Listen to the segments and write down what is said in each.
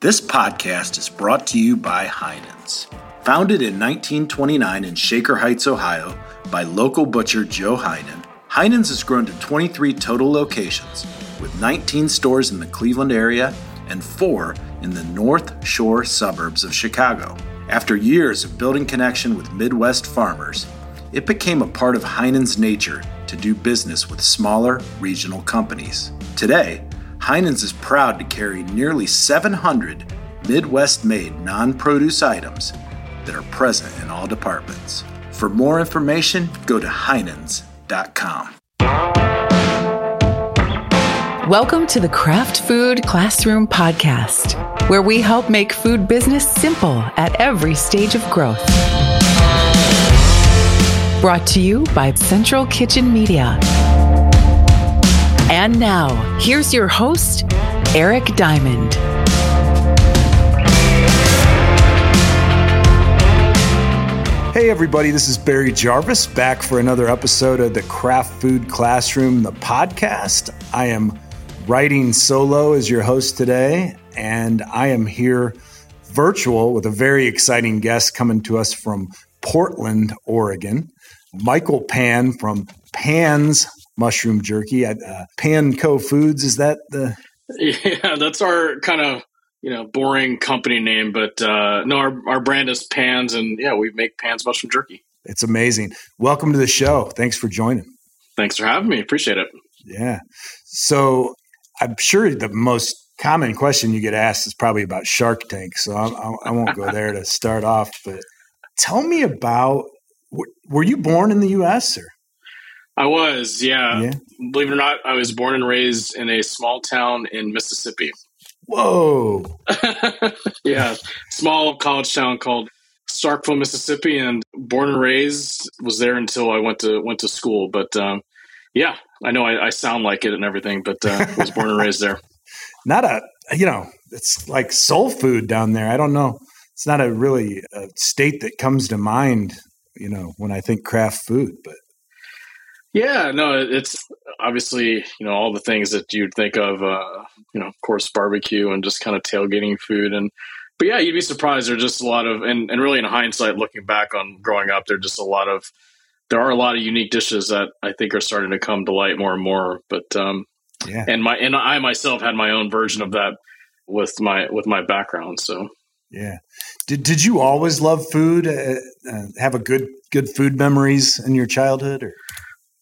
This podcast is brought to you by Heinen's. Founded in 1929 in Shaker Heights, Ohio, by local butcher Joe Heinen, Heinen's has grown to 23 total locations, with 19 stores in the Cleveland area and four in the North Shore suburbs of Chicago. After years of building connection with Midwest farmers, it became a part of Heinen's nature to do business with smaller regional companies. Today, Heinen's is proud to carry nearly 700 Midwest made non produce items that are present in all departments. For more information, go to Heinens.com. Welcome to the Craft Food Classroom Podcast, where we help make food business simple at every stage of growth. Brought to you by Central Kitchen Media. And now, here's your host, Eric Diamond. Hey, everybody, this is Barry Jarvis back for another episode of the Craft Food Classroom, the podcast. I am writing solo as your host today, and I am here virtual with a very exciting guest coming to us from Portland, Oregon. Michael Pan from Pan's Mushroom Jerky at uh, Panco Foods. Is that the? Yeah, that's our kind of you know boring company name, but uh, no, our our brand is Pans, and yeah, we make Pans mushroom jerky. It's amazing. Welcome to the show. Thanks for joining. Thanks for having me. Appreciate it. Yeah. So I'm sure the most common question you get asked is probably about Shark Tank. So I, I won't go there to start off. But tell me about. Were you born in the U.S. or? I was, yeah. yeah. Believe it or not, I was born and raised in a small town in Mississippi. Whoa. yeah, small college town called Starkville, Mississippi, and born and raised was there until I went to went to school. But um, yeah, I know I, I, sound like it and everything, but uh, was born and raised there. Not a, you know, it's like soul food down there. I don't know. It's not a really a state that comes to mind, you know, when I think craft food, but yeah, no, it's obviously you know all the things that you'd think of. Uh, you know, of course, barbecue and just kind of tailgating food, and but yeah, you'd be surprised. There's just a lot of, and and really in hindsight, looking back on growing up, there's just a lot of, there are a lot of unique dishes that I think are starting to come to light more and more. But um, yeah, and my and I myself had my own version of that with my with my background. So yeah, did did you always love food? Uh, uh, have a good good food memories in your childhood, or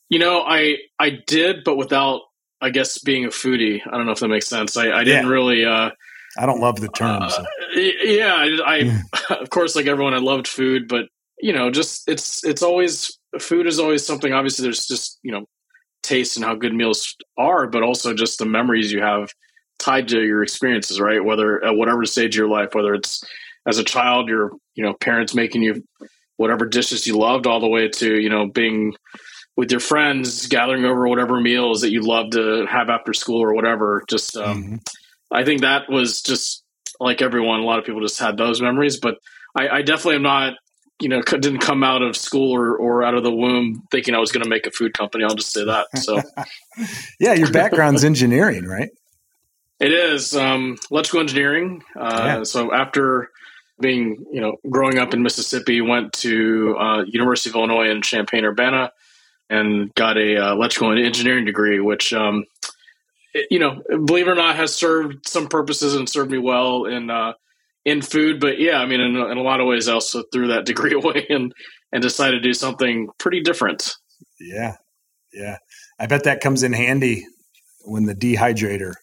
you know, I I did, but without I guess being a foodie. I don't know if that makes sense. I, I didn't yeah. really. Uh, I don't love the term. Uh, so. Yeah, I, I of course, like everyone, I loved food, but you know, just it's it's always food is always something. Obviously, there's just you know taste and how good meals are, but also just the memories you have tied to your experiences, right? Whether at whatever stage of your life, whether it's as a child, your you know parents making you whatever dishes you loved, all the way to you know being with your friends gathering over whatever meals that you love to have after school or whatever. Just, um, mm-hmm. I think that was just like everyone. A lot of people just had those memories, but I, I definitely am not. You know, didn't come out of school or, or out of the womb thinking I was going to make a food company. I'll just say that. So, yeah, your background's engineering, right? It is um, electrical engineering. Uh, yeah. So after being, you know, growing up in Mississippi, went to uh, University of Illinois in Champaign Urbana and got a uh, electrical engineering degree, which um, it, you know, believe it or not, has served some purposes and served me well in uh, in food. But yeah, I mean, in, in a lot of ways, I also threw that degree away and and decided to do something pretty different. Yeah, yeah, I bet that comes in handy when the dehydrator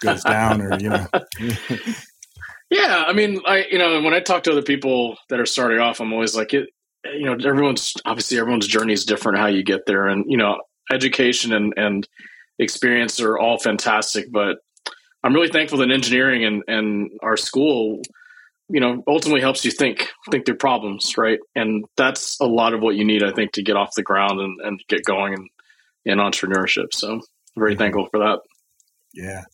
goes down, or you know. yeah, I mean, I you know, when I talk to other people that are starting off, I'm always like, it you know everyone's obviously everyone's journey is different how you get there. And you know education and and experience are all fantastic but i'm really thankful that engineering and and our school you know ultimately helps you think think through problems right? And that's a lot of what you need i think to get off the ground and, and get going in, in entrepreneurship. So I'm very mm-hmm. thankful for that. Yeah.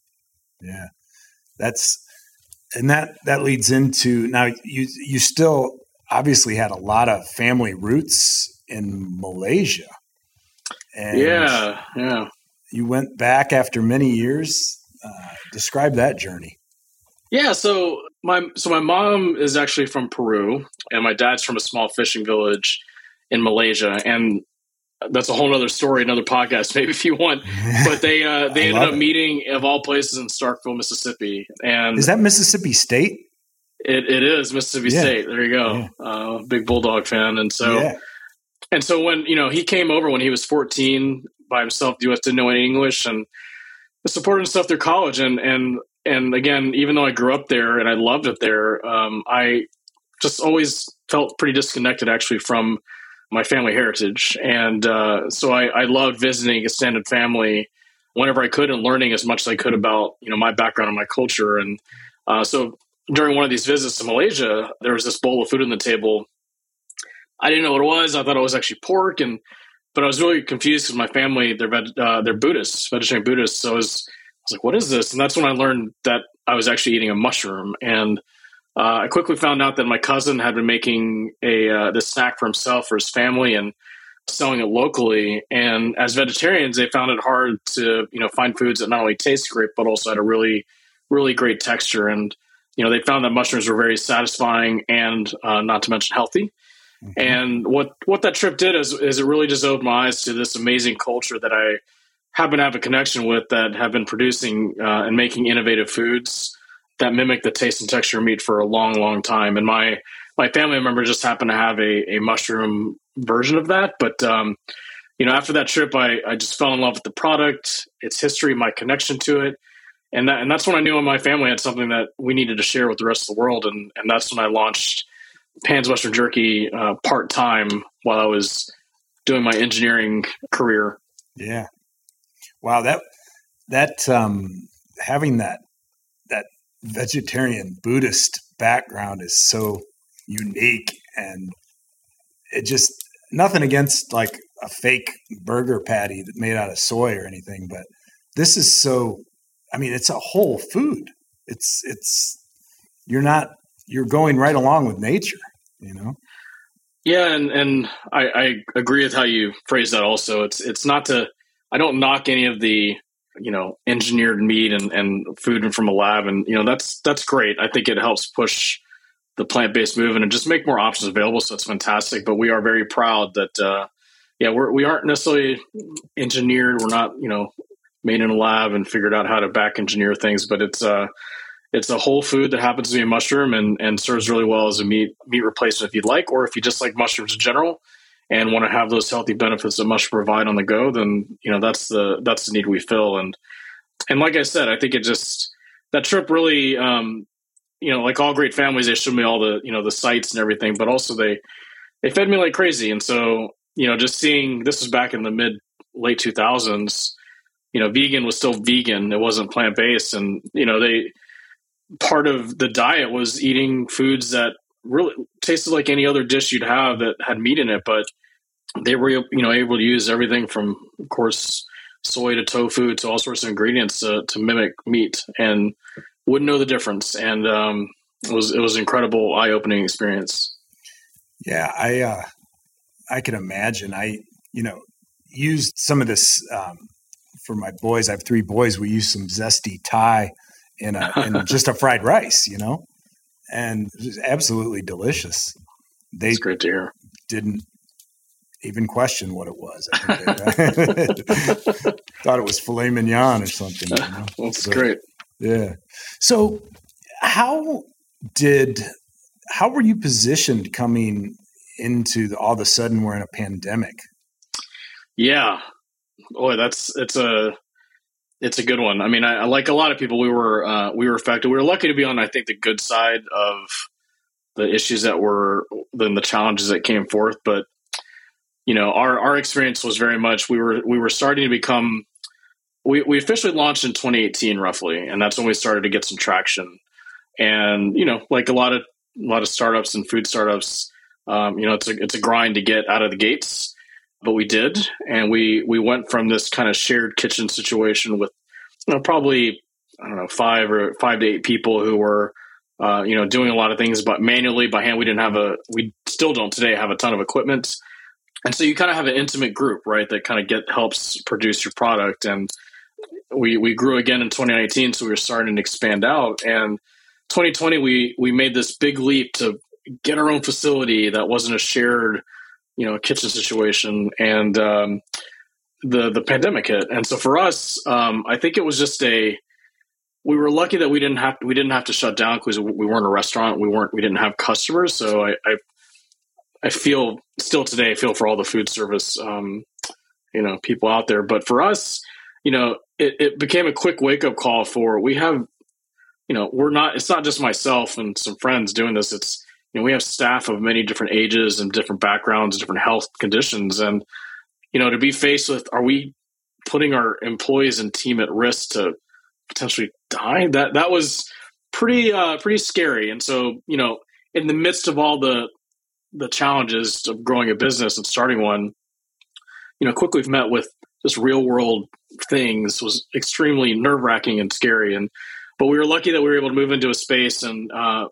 Yeah. That's and that that leads into now you you still obviously had a lot of family roots in Malaysia. And yeah, yeah. You went back after many years. Uh, describe that journey. Yeah, so my so my mom is actually from Peru, and my dad's from a small fishing village in Malaysia, and that's a whole other story, another podcast, maybe if you want. But they uh, they ended up it. meeting of all places in Starkville, Mississippi, and is that Mississippi State? It, it is Mississippi yeah. State. There you go. Yeah. Uh, big Bulldog fan, and so yeah. and so when you know he came over when he was 14 by himself, the U.S. didn't know any English, and supported and stuff through college, and and and again, even though I grew up there and I loved it there, um, I just always felt pretty disconnected actually from my family heritage, and uh, so I, I loved visiting extended family whenever I could and learning as much as I could about you know my background and my culture, and uh, so during one of these visits to Malaysia, there was this bowl of food on the table. I didn't know what it was. I thought it was actually pork, and but I was really confused because my family they're uh, they're Buddhists, vegetarian Buddhists. So I was, I was like, "What is this?" And that's when I learned that I was actually eating a mushroom. And uh, I quickly found out that my cousin had been making a uh, this snack for himself for his family and selling it locally. And as vegetarians, they found it hard to you know find foods that not only taste great but also had a really really great texture and you know, they found that mushrooms were very satisfying and uh, not to mention healthy. Mm-hmm. And what what that trip did is, is it really just opened my eyes to this amazing culture that I happen to have a connection with that have been producing uh, and making innovative foods that mimic the taste and texture of meat for a long, long time. And my my family member just happened to have a, a mushroom version of that. But um, you know, after that trip, I, I just fell in love with the product, its history, my connection to it and that and that's when I knew my family had something that we needed to share with the rest of the world, and and that's when I launched Pan's Western Jerky uh, part time while I was doing my engineering career. Yeah, wow that that um, having that that vegetarian Buddhist background is so unique, and it just nothing against like a fake burger patty made out of soy or anything, but this is so I mean, it's a whole food. It's it's you're not you're going right along with nature, you know. Yeah, and and I, I agree with how you phrase that. Also, it's it's not to I don't knock any of the you know engineered meat and and food from a lab, and you know that's that's great. I think it helps push the plant based movement and just make more options available. So it's fantastic. But we are very proud that uh, yeah we're we aren't necessarily engineered. We're not you know made in a lab and figured out how to back engineer things. But it's a uh, it's a whole food that happens to be a mushroom and, and serves really well as a meat meat replacement if you'd like, or if you just like mushrooms in general and want to have those healthy benefits that mushrooms provide on the go, then you know that's the that's the need we fill. And and like I said, I think it just that trip really um, you know, like all great families, they showed me all the, you know, the sites and everything, but also they they fed me like crazy. And so, you know, just seeing this was back in the mid late two thousands you know, vegan was still vegan. It wasn't plant based, and you know, they part of the diet was eating foods that really tasted like any other dish you'd have that had meat in it, but they were you know able to use everything from, of course, soy to tofu to all sorts of ingredients to, to mimic meat, and wouldn't know the difference. And um, it was it was an incredible eye opening experience. Yeah, I uh, I can imagine. I you know used some of this um, for my boys. I have three boys. We use some zesty Thai in a in just a fried rice, you know, and it's absolutely delicious. They That's great to hear. Didn't even question what it was. I uh, thought it was filet mignon or something. You know? That's but, great. Yeah. So, how did how were you positioned coming into the, all of a sudden we're in a pandemic? Yeah, boy, that's it's a it's a good one. I mean, I, like a lot of people, we were uh, we were affected. We were lucky to be on, I think, the good side of the issues that were then the challenges that came forth. But you know, our our experience was very much we were we were starting to become. We, we officially launched in 2018 roughly, and that's when we started to get some traction. And you know, like a lot of a lot of startups and food startups, um, you know, it's a it's a grind to get out of the gates but we did, and we we went from this kind of shared kitchen situation with you know probably I don't know five or five to eight people who were uh, you know doing a lot of things, but manually by hand. We didn't have a we still don't today have a ton of equipment, and so you kind of have an intimate group, right? That kind of get helps produce your product, and we we grew again in 2019, so we were starting to expand out and 2020 we we made this big leap to get our own facility that wasn't a shared, you know, a kitchen situation, and um, the the pandemic hit. And so for us, um, I think it was just a we were lucky that we didn't have to, we didn't have to shut down because we weren't a restaurant. We weren't we didn't have customers. So I I, I feel still today I feel for all the food service um, you know people out there. But for us, you know, it, it became a quick wake up call for we have you know we're not it's not just myself and some friends doing this. It's you know we have staff of many different ages and different backgrounds, different health conditions, and you know to be faced with are we putting our employees and team at risk to potentially die. That that was pretty uh, pretty scary. And so you know, in the midst of all the the challenges of growing a business and starting one, you know, quickly we've met with just real world things was extremely nerve wracking and scary. And but we were lucky that we were able to move into a space and uh,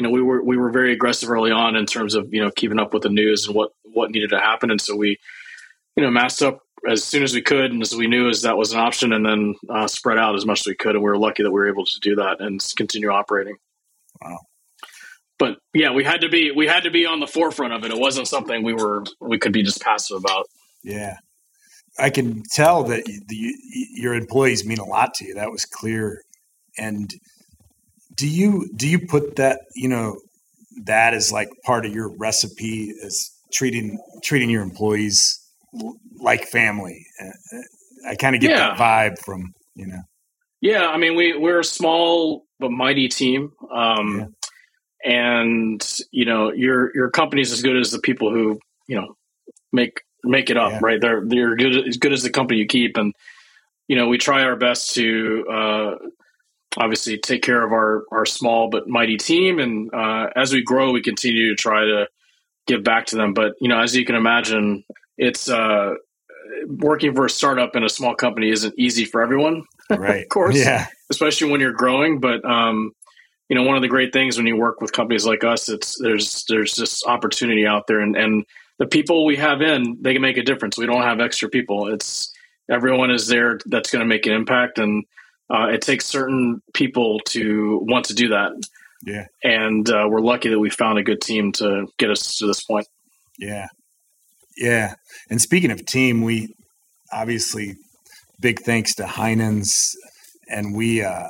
you know we were we were very aggressive early on in terms of you know keeping up with the news and what what needed to happen. And so we you know masked up as soon as we could. And as we knew as that was an option and then uh, spread out as much as we could. And we were lucky that we were able to do that and continue operating. Wow. But yeah we had to be we had to be on the forefront of it. It wasn't something we were we could be just passive about. Yeah. I can tell that the, your employees mean a lot to you. That was clear. And do you do you put that you know that as like part of your recipe as treating treating your employees like family. Uh, I kind of get yeah. that vibe from you know. Yeah, I mean we we're a small but mighty team, um, yeah. and you know your your company's as good as the people who you know make make it up, yeah. right? They're they're good as good as the company you keep, and you know we try our best to uh, obviously take care of our our small but mighty team, and uh, as we grow, we continue to try to give back to them. But you know, as you can imagine, it's uh, working for a startup in a small company isn't easy for everyone, right? of course, yeah, especially when you're growing. But um, you know, one of the great things when you work with companies like us, it's there's there's just opportunity out there, and and the people we have in they can make a difference. We don't have extra people. It's everyone is there that's going to make an impact, and uh, it takes certain people to want to do that. Yeah, and uh, we're lucky that we found a good team to get us to this point. Yeah, yeah. And speaking of team, we obviously big thanks to Heinen's, and we uh,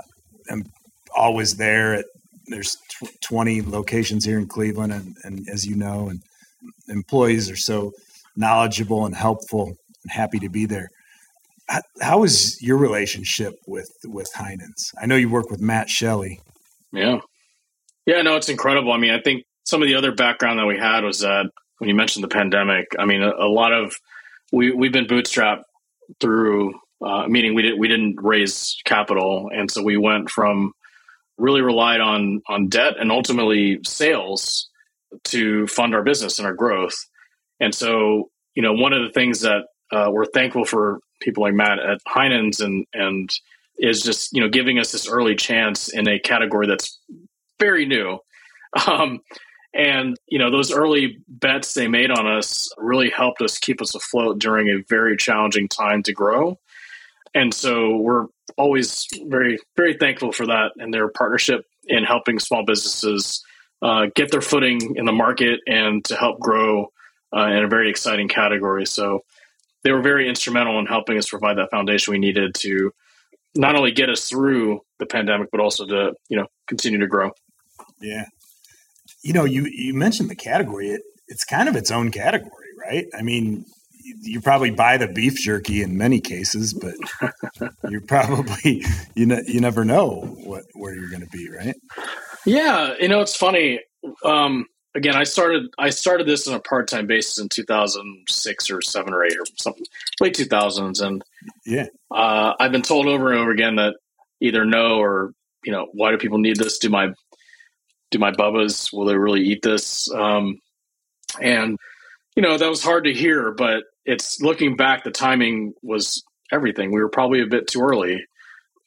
am always there. At there's tw- 20 locations here in Cleveland, and, and as you know, and employees are so knowledgeable and helpful. and happy to be there. How, is your relationship with with Heinen's? I know you work with Matt Shelley. Yeah, yeah, no, it's incredible. I mean, I think some of the other background that we had was that when you mentioned the pandemic, I mean, a, a lot of we we've been bootstrapped through, uh, meaning we didn't we didn't raise capital, and so we went from really relied on on debt and ultimately sales to fund our business and our growth. And so, you know, one of the things that uh, we're thankful for people like Matt at Heinen's and and is just you know giving us this early chance in a category that's very new. Um, and, you know, those early bets they made on us really helped us keep us afloat during a very challenging time to grow. And so we're always very, very thankful for that and their partnership in helping small businesses uh, get their footing in the market and to help grow uh, in a very exciting category. So they were very instrumental in helping us provide that foundation we needed to not only get us through the pandemic, but also to, you know, continue to grow. Yeah, you know, you you mentioned the category. It it's kind of its own category, right? I mean, you probably buy the beef jerky in many cases, but you're probably you know you never know what where you're going to be, right? Yeah, you know it's funny. Um, again, I started I started this on a part time basis in 2006 or seven or eight or something, late 2000s, and yeah, uh, I've been told over and over again that either no or you know why do people need this? Do my do my bubbas will they really eat this? Um, and you know that was hard to hear but it's looking back the timing was everything. We were probably a bit too early.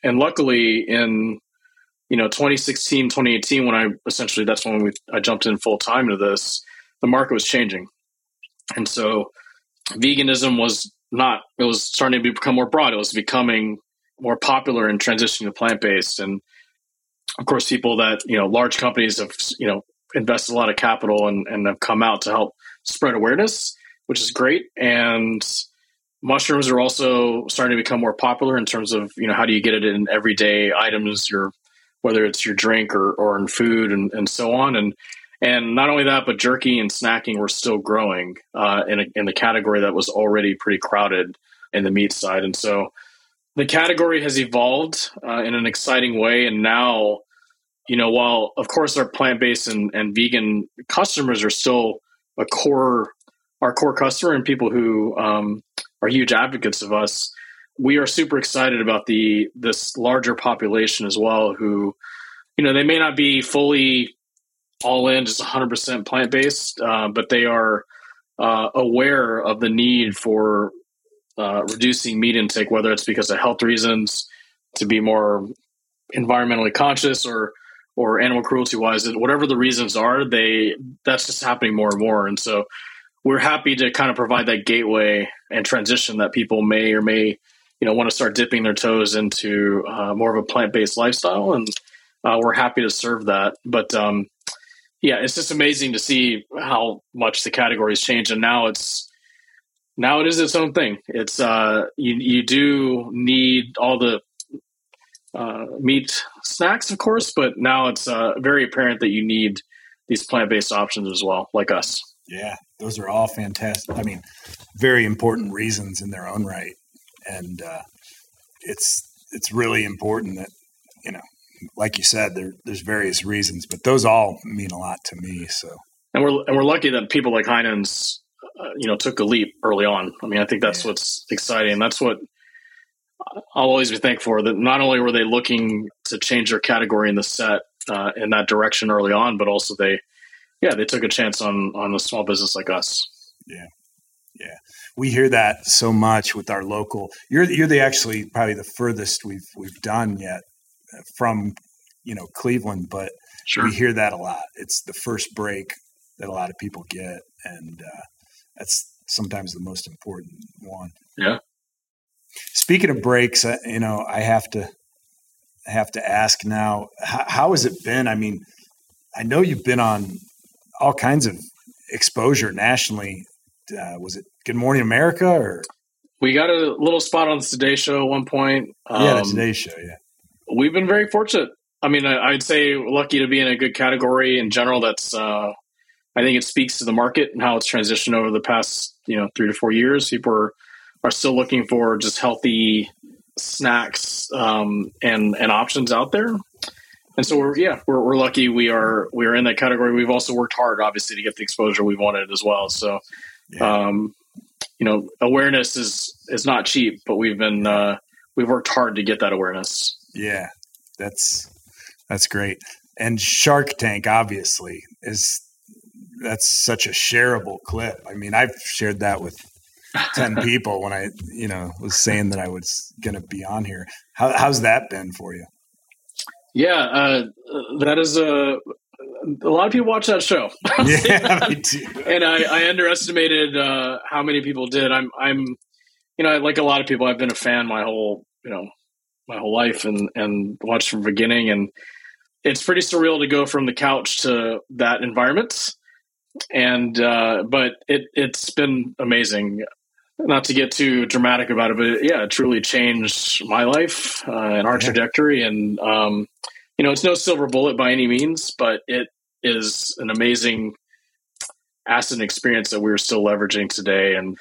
And luckily in you know 2016 2018 when i essentially that's when we i jumped in full time into this the market was changing. And so veganism was not it was starting to become more broad. It was becoming more popular and transitioning to plant-based. And of course, people that you know, large companies have you know invested a lot of capital and, and have come out to help spread awareness, which is great. And mushrooms are also starting to become more popular in terms of you know how do you get it in everyday items, your whether it's your drink or, or in food and, and so on. And and not only that, but jerky and snacking were still growing uh, in, a, in the category that was already pretty crowded in the meat side. And so the category has evolved uh, in an exciting way. And now, you know, while of course our plant based and, and vegan customers are still a core, our core customer and people who um, are huge advocates of us, we are super excited about the this larger population as well. Who, you know, they may not be fully all in, just 100% plant based, uh, but they are uh, aware of the need for uh, reducing meat intake, whether it's because of health reasons, to be more environmentally conscious, or or animal cruelty wise, whatever the reasons are, they that's just happening more and more. And so we're happy to kind of provide that gateway and transition that people may or may you know want to start dipping their toes into uh, more of a plant based lifestyle, and uh, we're happy to serve that. But um, yeah, it's just amazing to see how much the categories change, and now it's now it is its own thing. It's uh, you you do need all the uh, meat snacks, of course, but now it's uh, very apparent that you need these plant based options as well, like us. Yeah, those are all fantastic. I mean, very important reasons in their own right, and uh, it's it's really important that you know, like you said, there, there's various reasons, but those all mean a lot to me. So, and we're and we're lucky that people like Heinen's uh, you know took a leap early on. I mean, I think that's yeah. what's exciting. That's what I'll always be thankful for. That not only were they looking to change their category in the set uh, in that direction early on, but also they, yeah, they took a chance on on a small business like us. Yeah, yeah, we hear that so much with our local. You're you're the actually probably the furthest we've we've done yet from you know Cleveland, but sure. we hear that a lot. It's the first break that a lot of people get, and uh, that's sometimes the most important one. Yeah. Speaking of breaks, uh, you know, I have to have to ask now, how, how has it been? I mean, I know you've been on all kinds of exposure nationally. Uh, was it Good Morning America or? We got a little spot on the Today Show at one point. Um, yeah, the um, Today Show. Yeah, we've been very fortunate. I mean, I, would say lucky to be in a good category in general. That's uh, I think it speaks to the market and how it's transitioned over the past, you know, three to four years. People are, are still looking for just healthy snacks um, and and options out there. And so we're yeah we're, we're lucky we are we are in that category. We've also worked hard, obviously, to get the exposure we wanted as well. So, yeah. um, you know, awareness is is not cheap, but we've been uh, we've worked hard to get that awareness. Yeah, that's that's great. And Shark Tank obviously is that's such a shareable clip. I mean, I've shared that with 10 people when I, you know, was saying that I was going to be on here. How, how's that been for you? Yeah, uh, that is a, a lot of people watch that show. yeah, too. And I, I underestimated uh, how many people did. I'm, I'm, you know, like a lot of people, I've been a fan my whole, you know, my whole life and, and watched from the beginning. And it's pretty surreal to go from the couch to that environment and uh, but it it's been amazing. Not to get too dramatic about it, but yeah, it truly changed my life uh, and our yeah. trajectory. And um, you know, it's no silver bullet by any means, but it is an amazing asset and experience that we're still leveraging today. And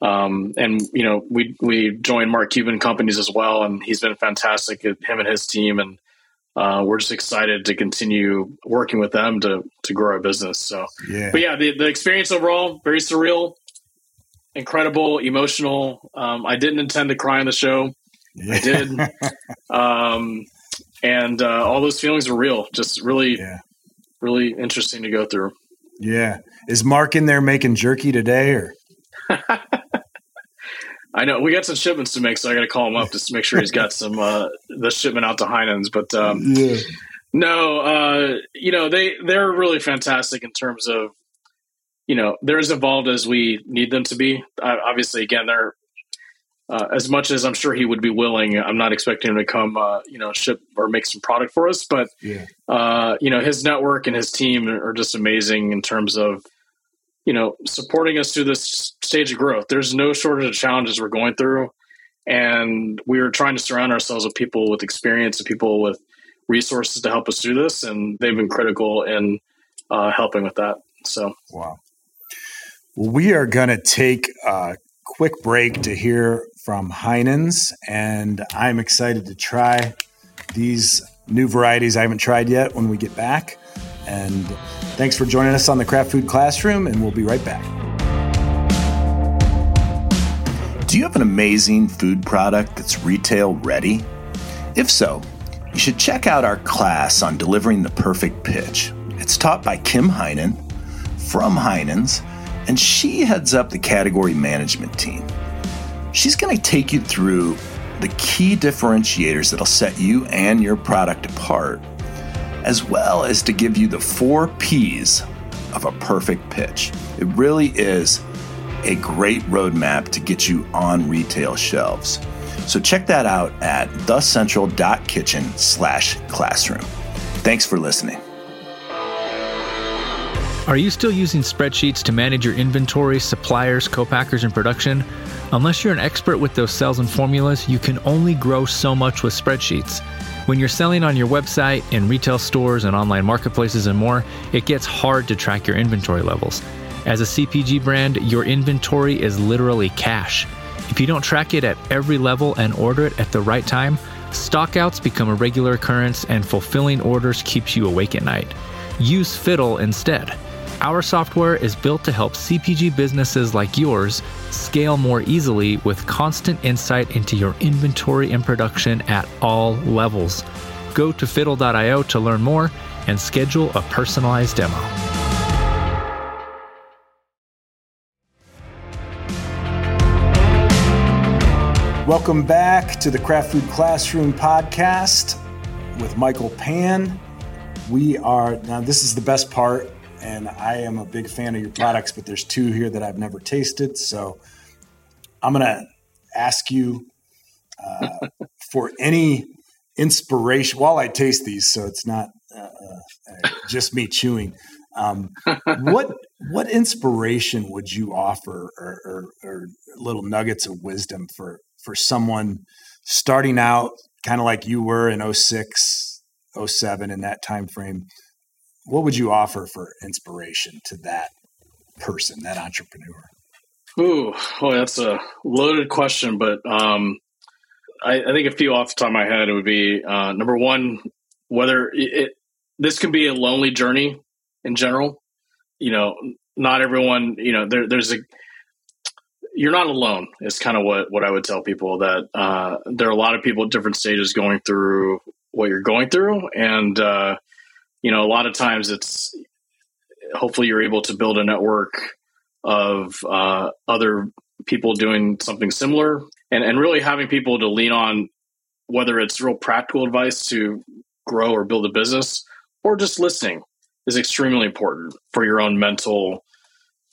um, and you know, we we joined Mark Cuban companies as well, and he's been fantastic. Him and his team, and uh, we're just excited to continue working with them to to grow our business. So, yeah. but yeah, the, the experience overall very surreal, incredible, emotional. Um, I didn't intend to cry on the show. Yeah. I did, um, and uh, all those feelings were real. Just really, yeah. Really interesting to go through. Yeah, is Mark in there making jerky today, or? I know we got some shipments to make, so I got to call him up to make sure he's got some uh, the shipment out to Heinen's. But um, yeah. no, uh, you know they they're really fantastic in terms of you know they're as involved as we need them to be. Uh, obviously, again, they're uh, as much as I'm sure he would be willing, I'm not expecting him to come, uh, you know, ship or make some product for us. But yeah. uh, you know, his network and his team are just amazing in terms of you know supporting us through this stage of growth. There's no shortage of challenges we're going through, and we are trying to surround ourselves with people with experience and people with resources to help us through this, and they've been critical in uh, helping with that. So wow. We are going to take a quick break to hear from Heinen's, and I'm excited to try these new varieties I haven't tried yet when we get back. And thanks for joining us on the Craft Food Classroom, and we'll be right back. Do you have an amazing food product that's retail ready? If so, you should check out our class on delivering the perfect pitch. It's taught by Kim Heinen from Heinen's, and she heads up the category management team. She's going to take you through the key differentiators that'll set you and your product apart, as well as to give you the four P's of a perfect pitch. It really is a great roadmap to get you on retail shelves. So check that out at thecentral.kitchen slash classroom. Thanks for listening. Are you still using spreadsheets to manage your inventory, suppliers, co-packers, and production? Unless you're an expert with those cells and formulas, you can only grow so much with spreadsheets. When you're selling on your website, in retail stores, and online marketplaces, and more, it gets hard to track your inventory levels. As a CPG brand, your inventory is literally cash. If you don't track it at every level and order it at the right time, stockouts become a regular occurrence and fulfilling orders keeps you awake at night. Use Fiddle instead. Our software is built to help CPG businesses like yours scale more easily with constant insight into your inventory and production at all levels. Go to fiddle.io to learn more and schedule a personalized demo. Welcome back to the Craft Food Classroom podcast with Michael Pan. We are now, this is the best part and I am a big fan of your products, but there's two here that I've never tasted. So I'm going to ask you uh, for any inspiration while I taste these, so it's not uh, uh, just me chewing. Um, what what inspiration would you offer, or, or, or, little nuggets of wisdom for for someone starting out, kind of like you were in 06, 07 in that time frame? What would you offer for inspiration to that person, that entrepreneur? Ooh, well, that's a loaded question, but um, I, I, think a few off the top of my head it would be uh, number one, whether it, this can be a lonely journey in general. You know, not everyone. You know, there, there's a you're not alone. Is kind of what what I would tell people that uh, there are a lot of people at different stages going through what you're going through, and uh, you know, a lot of times it's hopefully you're able to build a network of uh, other people doing something similar and, and really having people to lean on, whether it's real practical advice to grow or build a business or just listening is extremely important for your own mental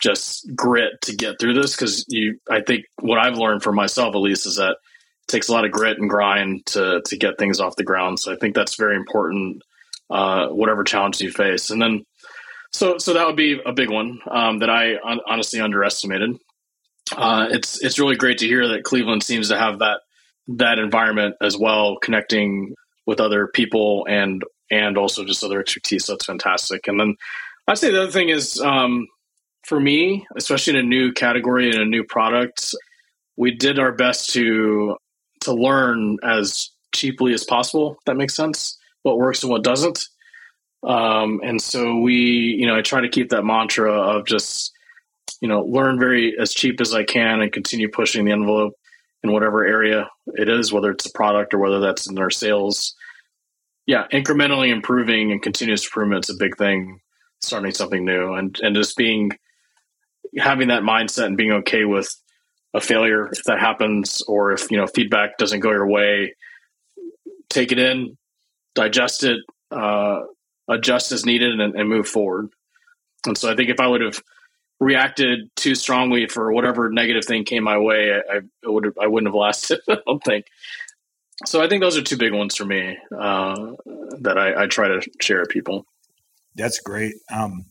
just grit to get through this. Because you i think what i've learned for myself at least is that it takes a lot of grit and grind to to get things off the ground. So i think that's very important uh, whatever challenges you face. And then, so so that would be a big one um, that I un- honestly underestimated. Uh, it's it's really great to hear that Cleveland seems to have that that environment as well, connecting with other people and and also just other expertise. So that's fantastic. And then I'd say the other thing is um, for me, especially in a new category and a new product, we did our best to to learn as cheaply as possible. that makes sense what works and what doesn't. Um, and so we, you know, I try to keep that mantra of just, you know, learn very as cheap as I can and continue pushing the envelope in whatever area it is, whether it's a product or whether that's in our sales. Yeah, incrementally improving and continuous improvement is a big thing. Starting something new and and just being having that mindset and being okay with a failure if that happens or if you know feedback doesn't go your way take it in digest it, uh, adjust as needed, and, and, move forward. And so I think if I would have reacted too strongly for whatever negative thing came my way, I, I would I wouldn't have lasted. I don't think. So I think those are two big ones for me uh, that I, I, try to share with people. That's great. Um,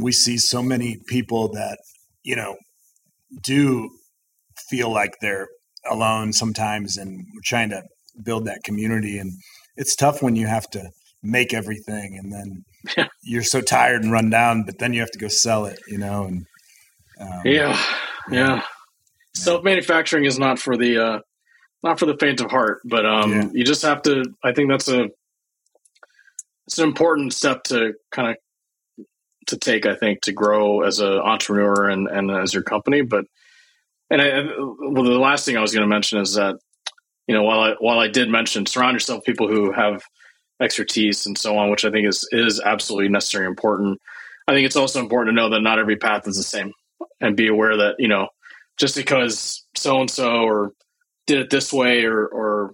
we see so many people that you know do feel like they're alone sometimes, and we're trying to build that community. And it's tough when you have to make everything, and then yeah. you're so tired and run down, but then you have to go sell it. You know, and um, yeah, yeah. Self manufacturing is not for the uh, not for the faint of heart, but um, yeah. you just have to. I think that's a it's an important step to kind of to take. I think to grow as an entrepreneur and and as your company. But and I, well, the last thing I was going to mention is that you know while I while I did mention surround yourself people who have expertise and so on, which I think is is absolutely necessary and important. I think it's also important to know that not every path is the same, and be aware that you know just because so and so or did it this way or or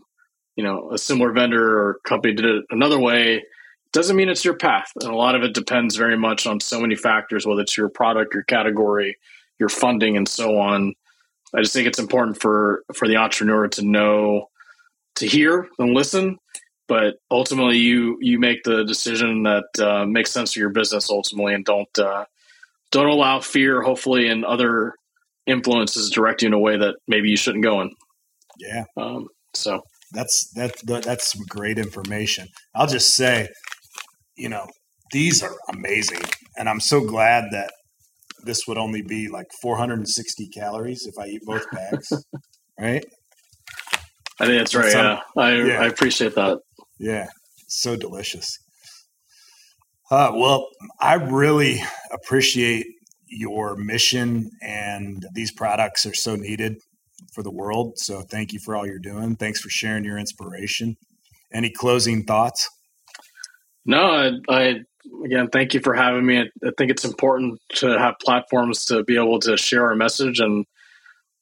you know a similar vendor or company did it another way doesn't mean it's your path and a lot of it depends very much on so many factors whether it's your product your category your funding and so on i just think it's important for for the entrepreneur to know to hear and listen but ultimately you you make the decision that uh, makes sense for your business ultimately and don't uh, don't allow fear hopefully and other influences direct you in a way that maybe you shouldn't go in yeah. Um, so that's that's that's some great information. I'll just say, you know, these are amazing, and I'm so glad that this would only be like 460 calories if I eat both bags. right. I think that's right. Some, yeah. I yeah. I appreciate that. Yeah, so delicious. Uh, well, I really appreciate your mission, and these products are so needed for the world. So thank you for all you're doing. Thanks for sharing your inspiration. Any closing thoughts? No, I, I again thank you for having me. I, think it's important to have platforms to be able to share our message and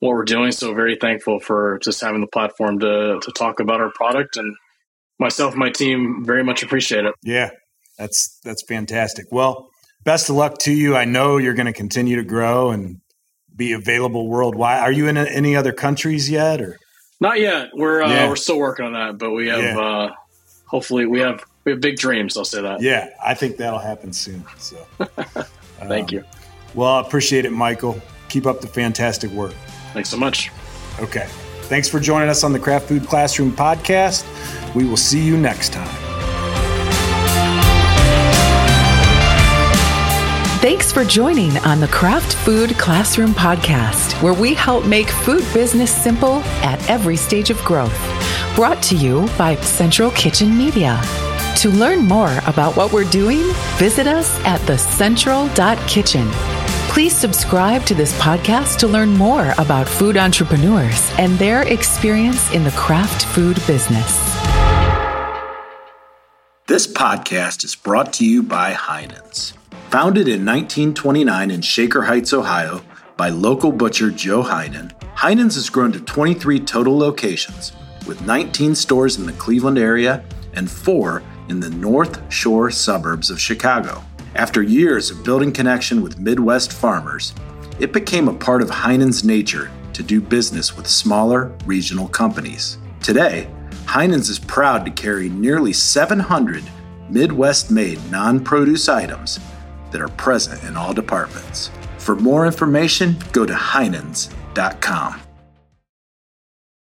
what we're doing. So very thankful for just having the platform to to talk about our product and myself and my team very much appreciate it. Yeah, that's that's fantastic. Well, best of luck to you. I know you're going to continue to grow and be available worldwide. Are you in any other countries yet, or not yet? We're uh, yeah. we're still working on that, but we have yeah. uh, hopefully we have we have big dreams. I'll say that. Yeah, I think that'll happen soon. So, thank um, you. Well, I appreciate it, Michael. Keep up the fantastic work. Thanks so much. Okay. Thanks for joining us on the Craft Food Classroom podcast. We will see you next time. Thanks for joining on the Craft Food Classroom podcast, where we help make food business simple at every stage of growth. Brought to you by Central Kitchen Media. To learn more about what we're doing, visit us at thecentral.kitchen. Please subscribe to this podcast to learn more about food entrepreneurs and their experience in the craft food business. This podcast is brought to you by Heinen's. Founded in 1929 in Shaker Heights, Ohio, by local butcher Joe Heinen, Heinen's has grown to 23 total locations, with 19 stores in the Cleveland area and four in the North Shore suburbs of Chicago. After years of building connection with Midwest farmers, it became a part of Heinen's nature to do business with smaller regional companies. Today, Heinen's is proud to carry nearly 700 Midwest made non produce items that are present in all departments. For more information, go to Heinens.com.